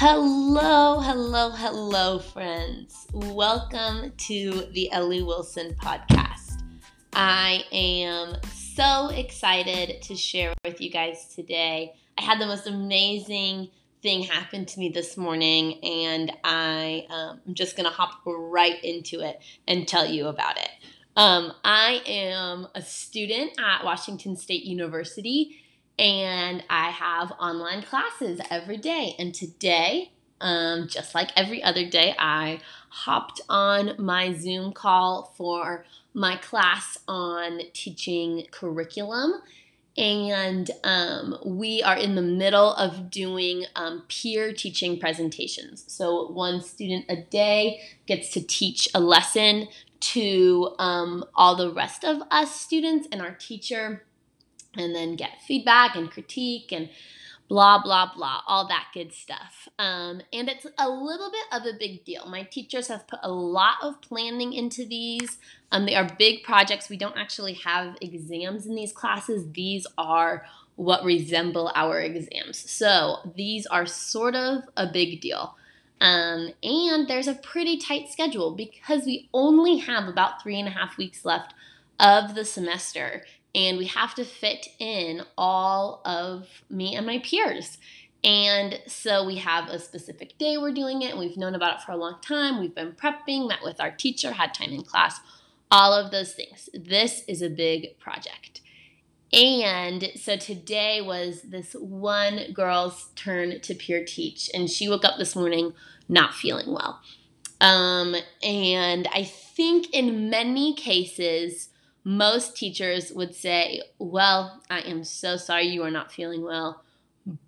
Hello, hello, hello, friends. Welcome to the Ellie Wilson podcast. I am so excited to share with you guys today. I had the most amazing thing happen to me this morning, and I, um, I'm just going to hop right into it and tell you about it. Um, I am a student at Washington State University and I have online classes every day. And today, um, just like every other day, I hopped on my Zoom call for my class on teaching curriculum. And um, we are in the middle of doing um, peer teaching presentations. So, one student a day gets to teach a lesson to um, all the rest of us students and our teacher and then get feedback and critique and blah, blah, blah, all that good stuff. Um, and it's a little bit of a big deal. My teachers have put a lot of planning into these. Um, they are big projects. We don't actually have exams in these classes, these are what resemble our exams. So these are sort of a big deal. Um, and there's a pretty tight schedule because we only have about three and a half weeks left of the semester and we have to fit in all of me and my peers. And so we have a specific day we're doing it. We've known about it for a long time. We've been prepping, met with our teacher, had time in class, all of those things. This is a big project. And so today was this one girl's turn to peer teach, and she woke up this morning not feeling well. Um, and I think in many cases, most teachers would say, Well, I am so sorry you are not feeling well,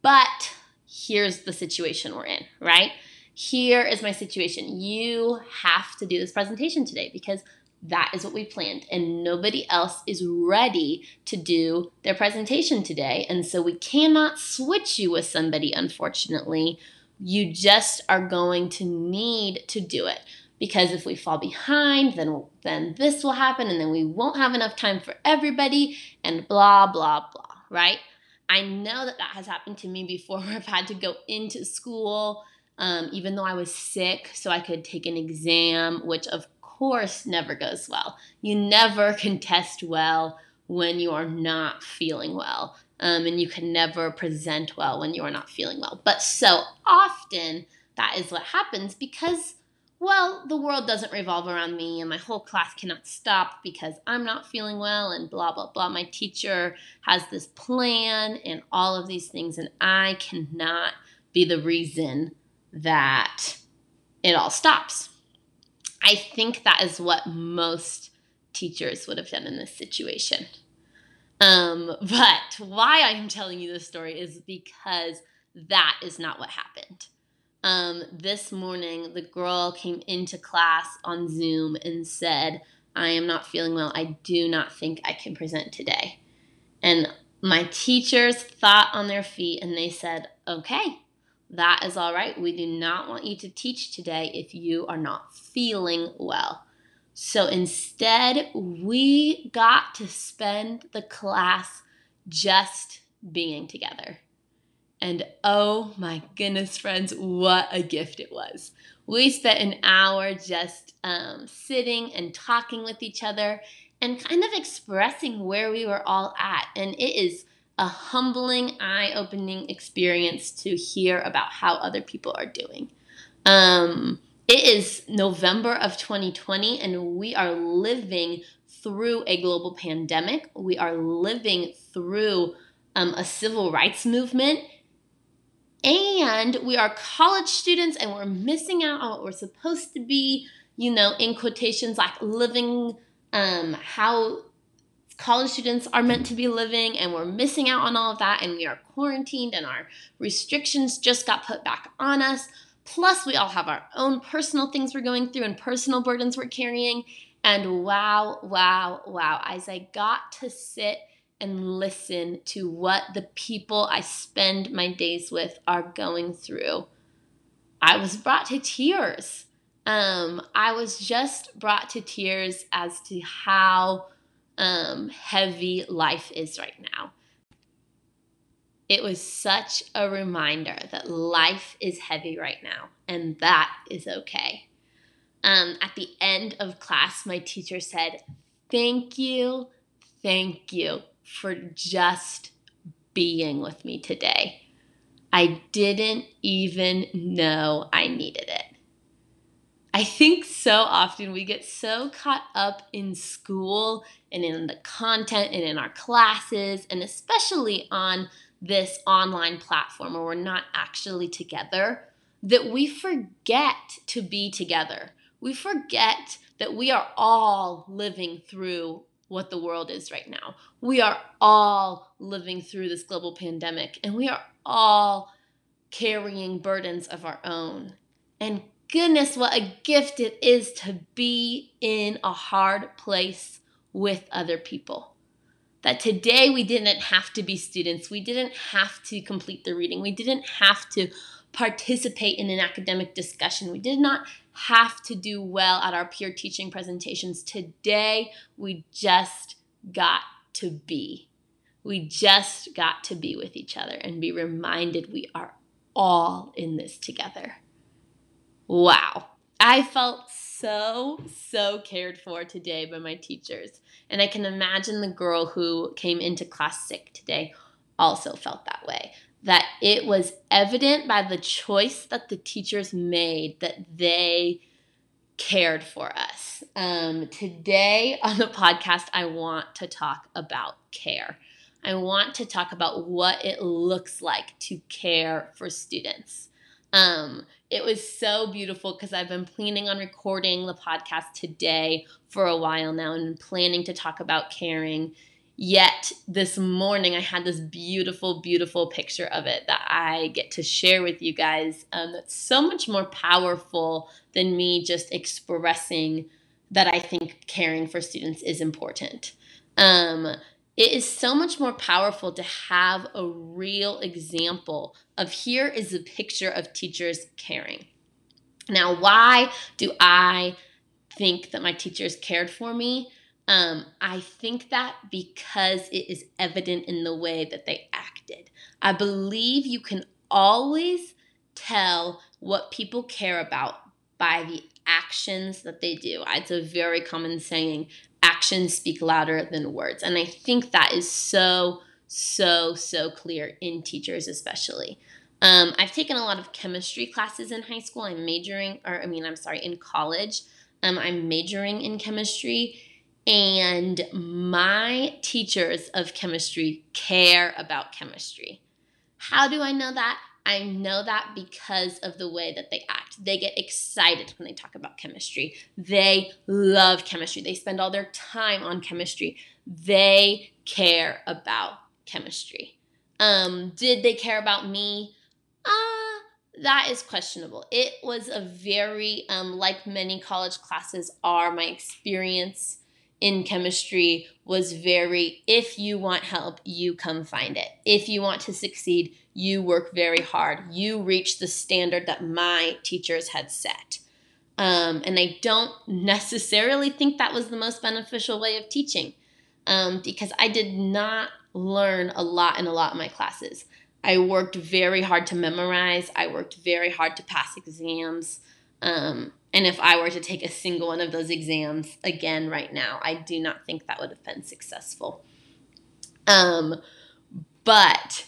but here's the situation we're in, right? Here is my situation. You have to do this presentation today because that is what we planned, and nobody else is ready to do their presentation today. And so we cannot switch you with somebody, unfortunately. You just are going to need to do it because if we fall behind then then this will happen and then we won't have enough time for everybody and blah blah blah right? I know that that has happened to me before where i've had to go into school um, even though i was sick so i could take an exam which of course never goes well. You never can test well when you are not feeling well um, and you can never present well when you are not feeling well. But so often that is what happens because well, the world doesn't revolve around me and my whole class cannot stop because I'm not feeling well and blah, blah, blah. My teacher has this plan and all of these things, and I cannot be the reason that it all stops. I think that is what most teachers would have done in this situation. Um, but why I'm telling you this story is because that is not what happened um, this morning the girl came into class on Zoom and said, I am not feeling well. I do not think I can present today. And my teachers thought on their feet and they said, okay, that is all right. We do not want you to teach today if you are not feeling well. So instead, we got to spend the class just being together. And oh my goodness, friends, what a gift it was. We spent an hour just um, sitting and talking with each other and kind of expressing where we were all at. And it is a humbling, eye opening experience to hear about how other people are doing. Um, it is November of 2020, and we are living through a global pandemic. We are living through um, a civil rights movement and we are college students and we're missing out on what we're supposed to be, you know, in quotations like living um, how college students are meant to be living, and we're missing out on all of that, and we are quarantined, and our restrictions just got put back on us. Plus, we all have our own personal things we're going through and personal burdens we're carrying. And wow, wow, wow, as I got to sit and listen to what the people I spend my days with are going through. I was brought to tears. Um, I was just brought to tears as to how um, heavy life is right now. it was such a reminder that life is heavy right now, and that is okay. Um, at the end of class, my teacher said, Thank you, thank you for just being with me today. I didn't even know I needed it. I think so often we get so caught up in school and in the content and in our classes, and especially on this online platform where we're not actually together, that we forget to be together. We forget that we are all living through what the world is right now. We are all living through this global pandemic and we are all carrying burdens of our own. And goodness, what a gift it is to be in a hard place with other people that today we didn't have to be students. We didn't have to complete the reading. We didn't have to participate in an academic discussion. We did not have to do well at our peer teaching presentations. Today, we just got to be. We just got to be with each other and be reminded we are all in this together. Wow. I felt so, so cared for today by my teachers. And I can imagine the girl who came into class sick today also felt that way. That it was evident by the choice that the teachers made that they cared for us. Um, today on the podcast, I want to talk about care. I want to talk about what it looks like to care for students. Um, it was so beautiful because I've been planning on recording the podcast today for a while now and planning to talk about caring. Yet this morning I had this beautiful, beautiful picture of it that I get to share with you guys. Um, that's so much more powerful than me just expressing that I think caring for students is important. Um, it is so much more powerful to have a real example of here is a picture of teachers caring. Now, why do I think that my teachers cared for me? Um, I think that because it is evident in the way that they acted. I believe you can always tell what people care about by the actions that they do. It's a very common saying actions speak louder than words. And I think that is so, so, so clear in teachers, especially. Um, I've taken a lot of chemistry classes in high school. I'm majoring, or I mean, I'm sorry, in college. Um, I'm majoring in chemistry, and my teachers of chemistry care about chemistry. How do I know that? I know that because of the way that they act. They get excited when they talk about chemistry. They love chemistry. They spend all their time on chemistry. They care about chemistry. Um, did they care about me? Uh, that is questionable. It was a very, um, like many college classes are, my experience in chemistry was very if you want help, you come find it. If you want to succeed, you work very hard. You reach the standard that my teachers had set. Um, and I don't necessarily think that was the most beneficial way of teaching um, because I did not learn a lot in a lot of my classes. I worked very hard to memorize, I worked very hard to pass exams. Um, and if I were to take a single one of those exams again right now, I do not think that would have been successful. Um, but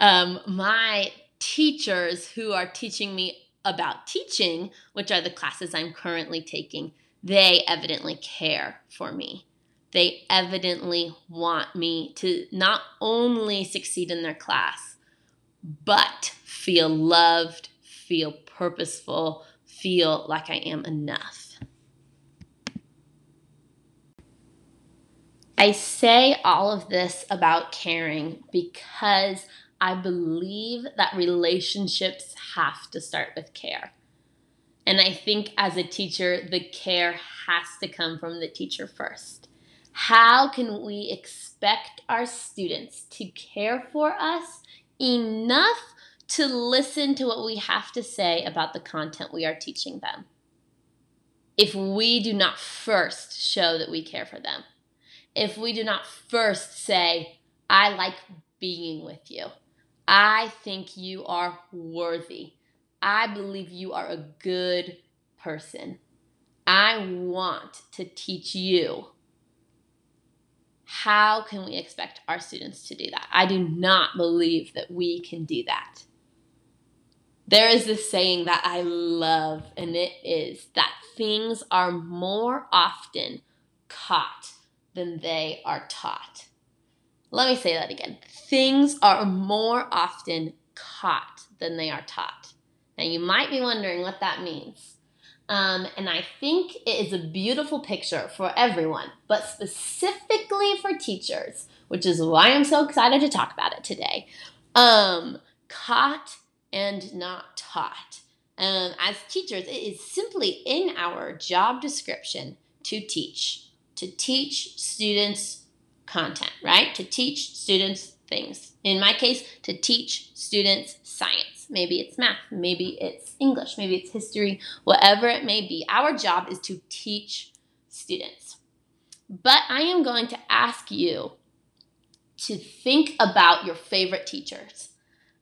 um, my teachers who are teaching me about teaching, which are the classes I'm currently taking, they evidently care for me. They evidently want me to not only succeed in their class, but feel loved, feel purposeful, feel like I am enough. I say all of this about caring because I believe that relationships have to start with care. And I think as a teacher, the care has to come from the teacher first. How can we expect our students to care for us enough to listen to what we have to say about the content we are teaching them. If we do not first show that we care for them, if we do not first say, I like being with you, I think you are worthy. I believe you are a good person. I want to teach you. How can we expect our students to do that? I do not believe that we can do that. There is this saying that I love, and it is that things are more often caught than they are taught. Let me say that again. Things are more often caught than they are taught. Now, you might be wondering what that means. Um, and I think it is a beautiful picture for everyone, but specifically for teachers, which is why I'm so excited to talk about it today. Um, caught and not taught. Um, as teachers, it is simply in our job description to teach, to teach students content, right? To teach students things. In my case, to teach students science. Maybe it's math, maybe it's English, maybe it's history, whatever it may be. Our job is to teach students. But I am going to ask you to think about your favorite teachers.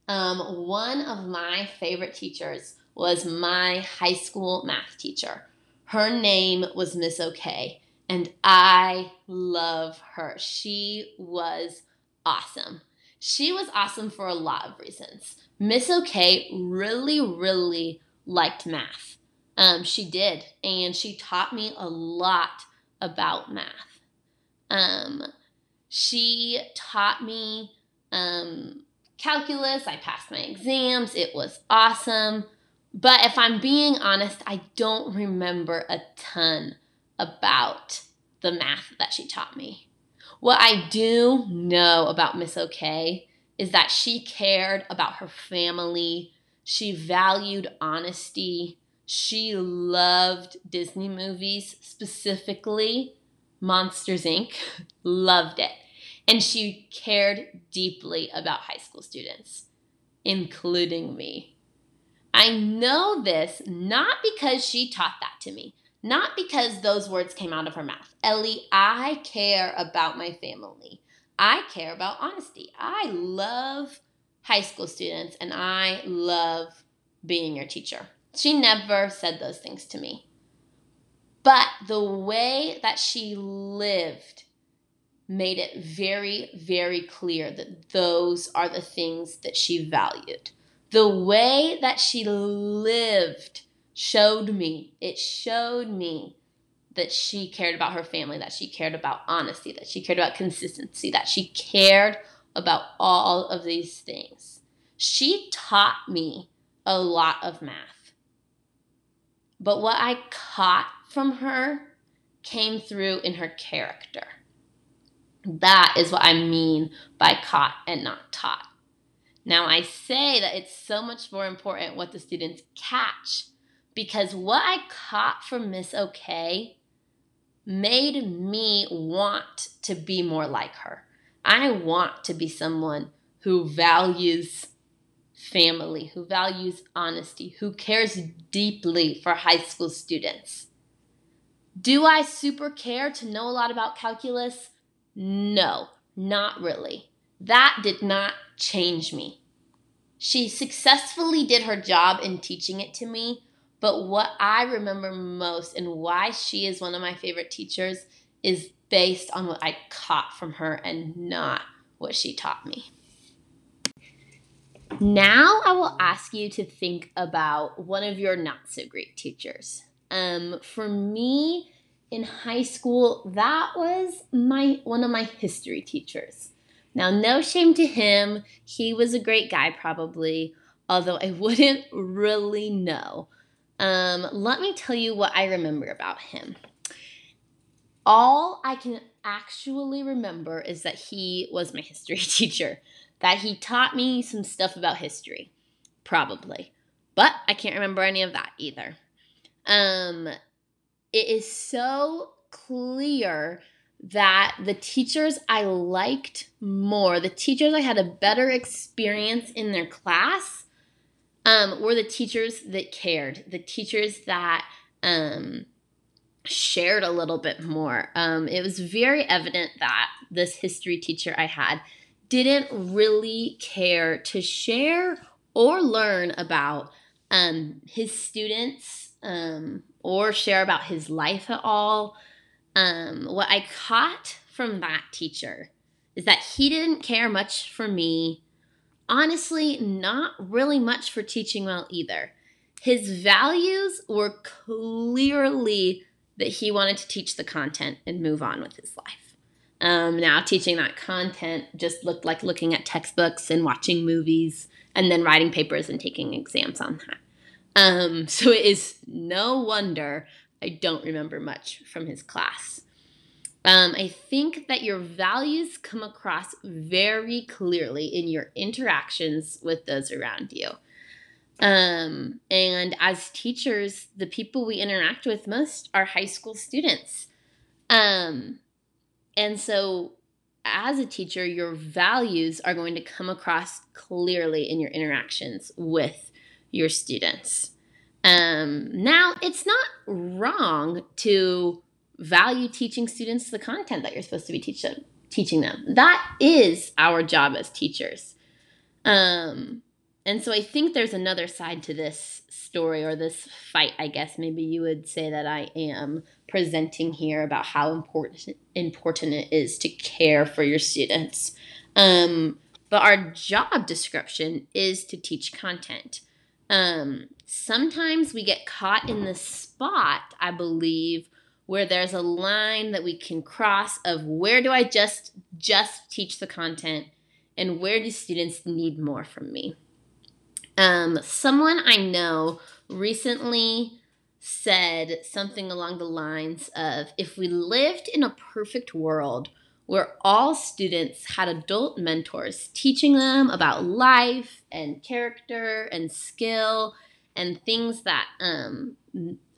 Um, one of my favorite teachers was my high school math teacher. Her name was Miss OK, and I love her. She was awesome. She was awesome for a lot of reasons. Miss OK really, really liked math. Um, she did, and she taught me a lot about math. Um, she taught me um, calculus. I passed my exams. It was awesome. But if I'm being honest, I don't remember a ton about the math that she taught me. What I do know about Miss OK is that she cared about her family. She valued honesty. She loved Disney movies, specifically Monsters Inc. loved it. And she cared deeply about high school students, including me. I know this not because she taught that to me, not because those words came out of her mouth. Ellie, I care about my family. I care about honesty. I love high school students and I love being your teacher. She never said those things to me. But the way that she lived made it very, very clear that those are the things that she valued. The way that she lived showed me, it showed me that she cared about her family, that she cared about honesty, that she cared about consistency, that she cared about all of these things. She taught me a lot of math. But what I caught from her came through in her character. That is what I mean by caught and not taught. Now, I say that it's so much more important what the students catch because what I caught from Miss OK made me want to be more like her. I want to be someone who values family, who values honesty, who cares deeply for high school students. Do I super care to know a lot about calculus? No, not really. That did not change me. She successfully did her job in teaching it to me, but what I remember most and why she is one of my favorite teachers is based on what I caught from her and not what she taught me. Now I will ask you to think about one of your not so great teachers. Um, for me in high school, that was my one of my history teachers. Now, no shame to him; he was a great guy, probably, although I wouldn't really know. Um, let me tell you what I remember about him. All I can actually remember is that he was my history teacher, that he taught me some stuff about history, probably. But I can't remember any of that either. Um, it is so clear that the teachers I liked more, the teachers I had a better experience in their class, um, were the teachers that cared, the teachers that um, shared a little bit more. Um, it was very evident that this history teacher I had didn't really care to share or learn about um, his students um, or share about his life at all. Um, what I caught from that teacher is that he didn't care much for me. Honestly, not really much for teaching well either. His values were clearly that he wanted to teach the content and move on with his life. Um, now, teaching that content just looked like looking at textbooks and watching movies and then writing papers and taking exams on that. Um, so it is no wonder I don't remember much from his class. Um, I think that your values come across very clearly in your interactions with those around you. Um, and as teachers, the people we interact with most are high school students. Um, and so, as a teacher, your values are going to come across clearly in your interactions with your students. Um, now, it's not wrong to value teaching students the content that you're supposed to be teach them, teaching them. That is our job as teachers. Um, and so I think there's another side to this story or this fight, I guess maybe you would say that I am presenting here about how important important it is to care for your students. Um, but our job description is to teach content. Um, sometimes we get caught in the spot, I believe, where there's a line that we can cross of where do I just just teach the content and where do students need more from me. Um, someone I know recently said something along the lines of if we lived in a perfect world where all students had adult mentors teaching them about life and character and skill and things that um,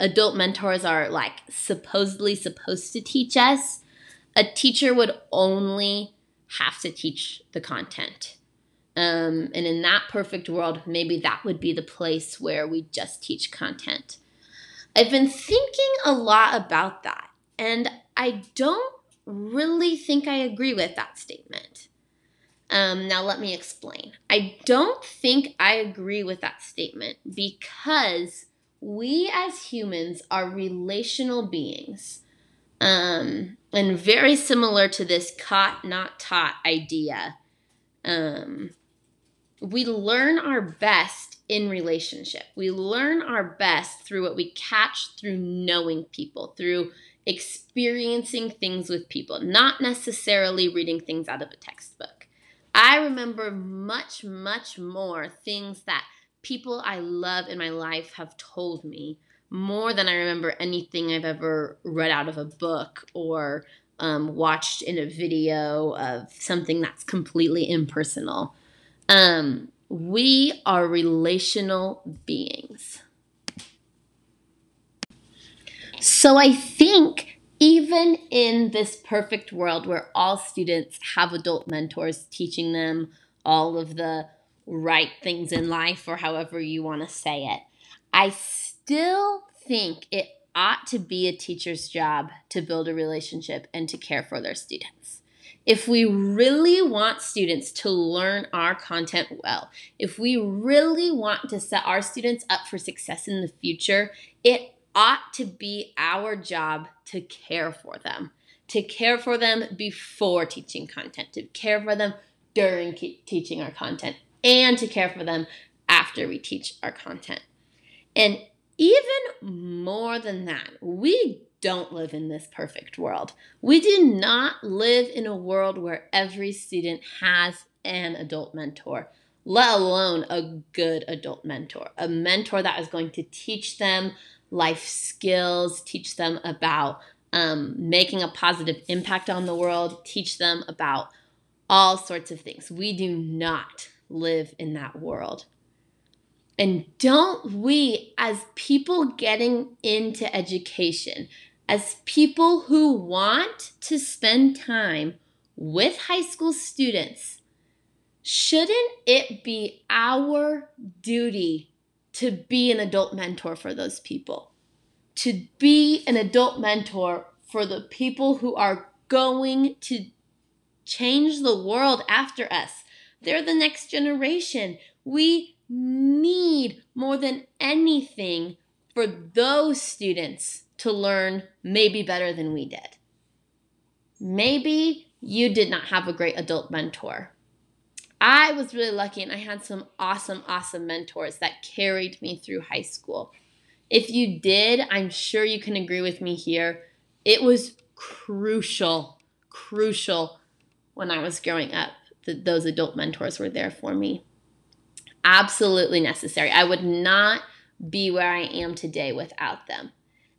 adult mentors are like supposedly supposed to teach us, a teacher would only have to teach the content. Um, and in that perfect world, maybe that would be the place where we just teach content. I've been thinking a lot about that, and I don't really think I agree with that statement. Um, now, let me explain. I don't think I agree with that statement because we as humans are relational beings. Um, and very similar to this caught, not taught idea. Um, we learn our best in relationship. We learn our best through what we catch through knowing people, through experiencing things with people, not necessarily reading things out of a textbook. I remember much, much more things that people I love in my life have told me more than I remember anything I've ever read out of a book or um, watched in a video of something that's completely impersonal. Um, we are relational beings. So I think even in this perfect world where all students have adult mentors teaching them all of the right things in life, or however you want to say it, I still think it ought to be a teacher's job to build a relationship and to care for their students. If we really want students to learn our content well, if we really want to set our students up for success in the future, it ought to be our job to care for them, to care for them before teaching content, to care for them during teaching our content, and to care for them after we teach our content. And even more than that, we don't live in this perfect world. We do not live in a world where every student has an adult mentor, let alone a good adult mentor, a mentor that is going to teach them life skills, teach them about um, making a positive impact on the world, teach them about all sorts of things. We do not live in that world. And don't we, as people getting into education, as people who want to spend time with high school students, shouldn't it be our duty to be an adult mentor for those people? To be an adult mentor for the people who are going to change the world after us. They're the next generation. We need more than anything for those students to learn maybe better than we did. Maybe you did not have a great adult mentor. I was really lucky and I had some awesome, awesome mentors that carried me through high school. If you did, I'm sure you can agree with me here. It was crucial, crucial when I was growing up that those adult mentors were there for me. Absolutely necessary. I would not be where I am today without them.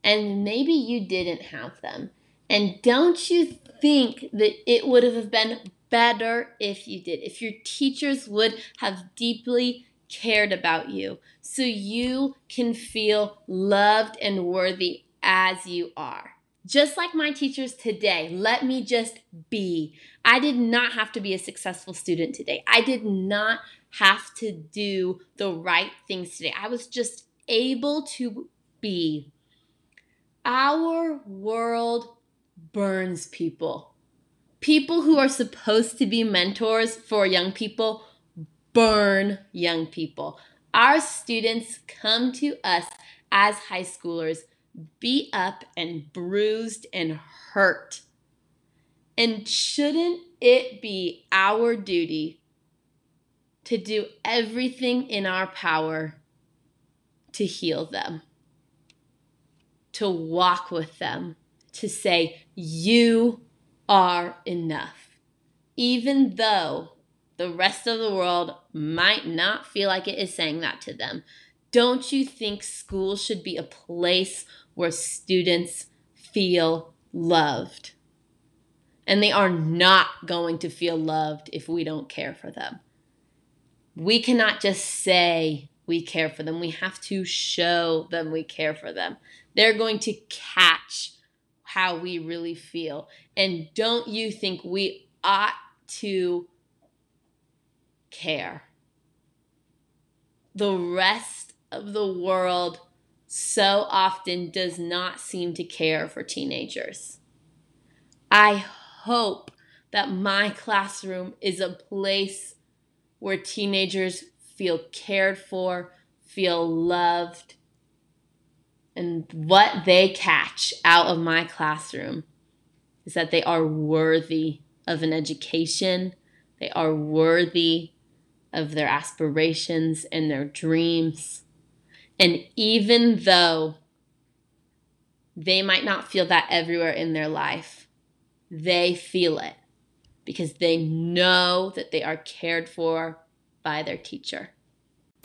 And maybe you didn't have them. And don't you think that it would have been better if you did? If your teachers would have deeply cared about you so you can feel loved and worthy as you are. Just like my teachers today, let me just be. I did not have to be a successful student today. I did not have to do the right things today. I was just able to be. Our world burns people. People who are supposed to be mentors for young people burn young people. Our students come to us as high schoolers beat up and bruised and hurt. And shouldn't it be our duty to do everything in our power to heal them, to walk with them, to say, You are enough. Even though the rest of the world might not feel like it is saying that to them. Don't you think school should be a place where students feel loved? And they are not going to feel loved if we don't care for them. We cannot just say we care for them, we have to show them we care for them. They're going to catch how we really feel. And don't you think we ought to care? The rest of the world so often does not seem to care for teenagers. I hope that my classroom is a place where teenagers feel cared for, feel loved, and what they catch out of my classroom is that they are worthy of an education, they are worthy of their aspirations and their dreams. And even though they might not feel that everywhere in their life, they feel it because they know that they are cared for by their teacher.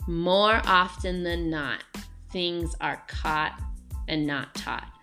More often than not, things are caught and not taught.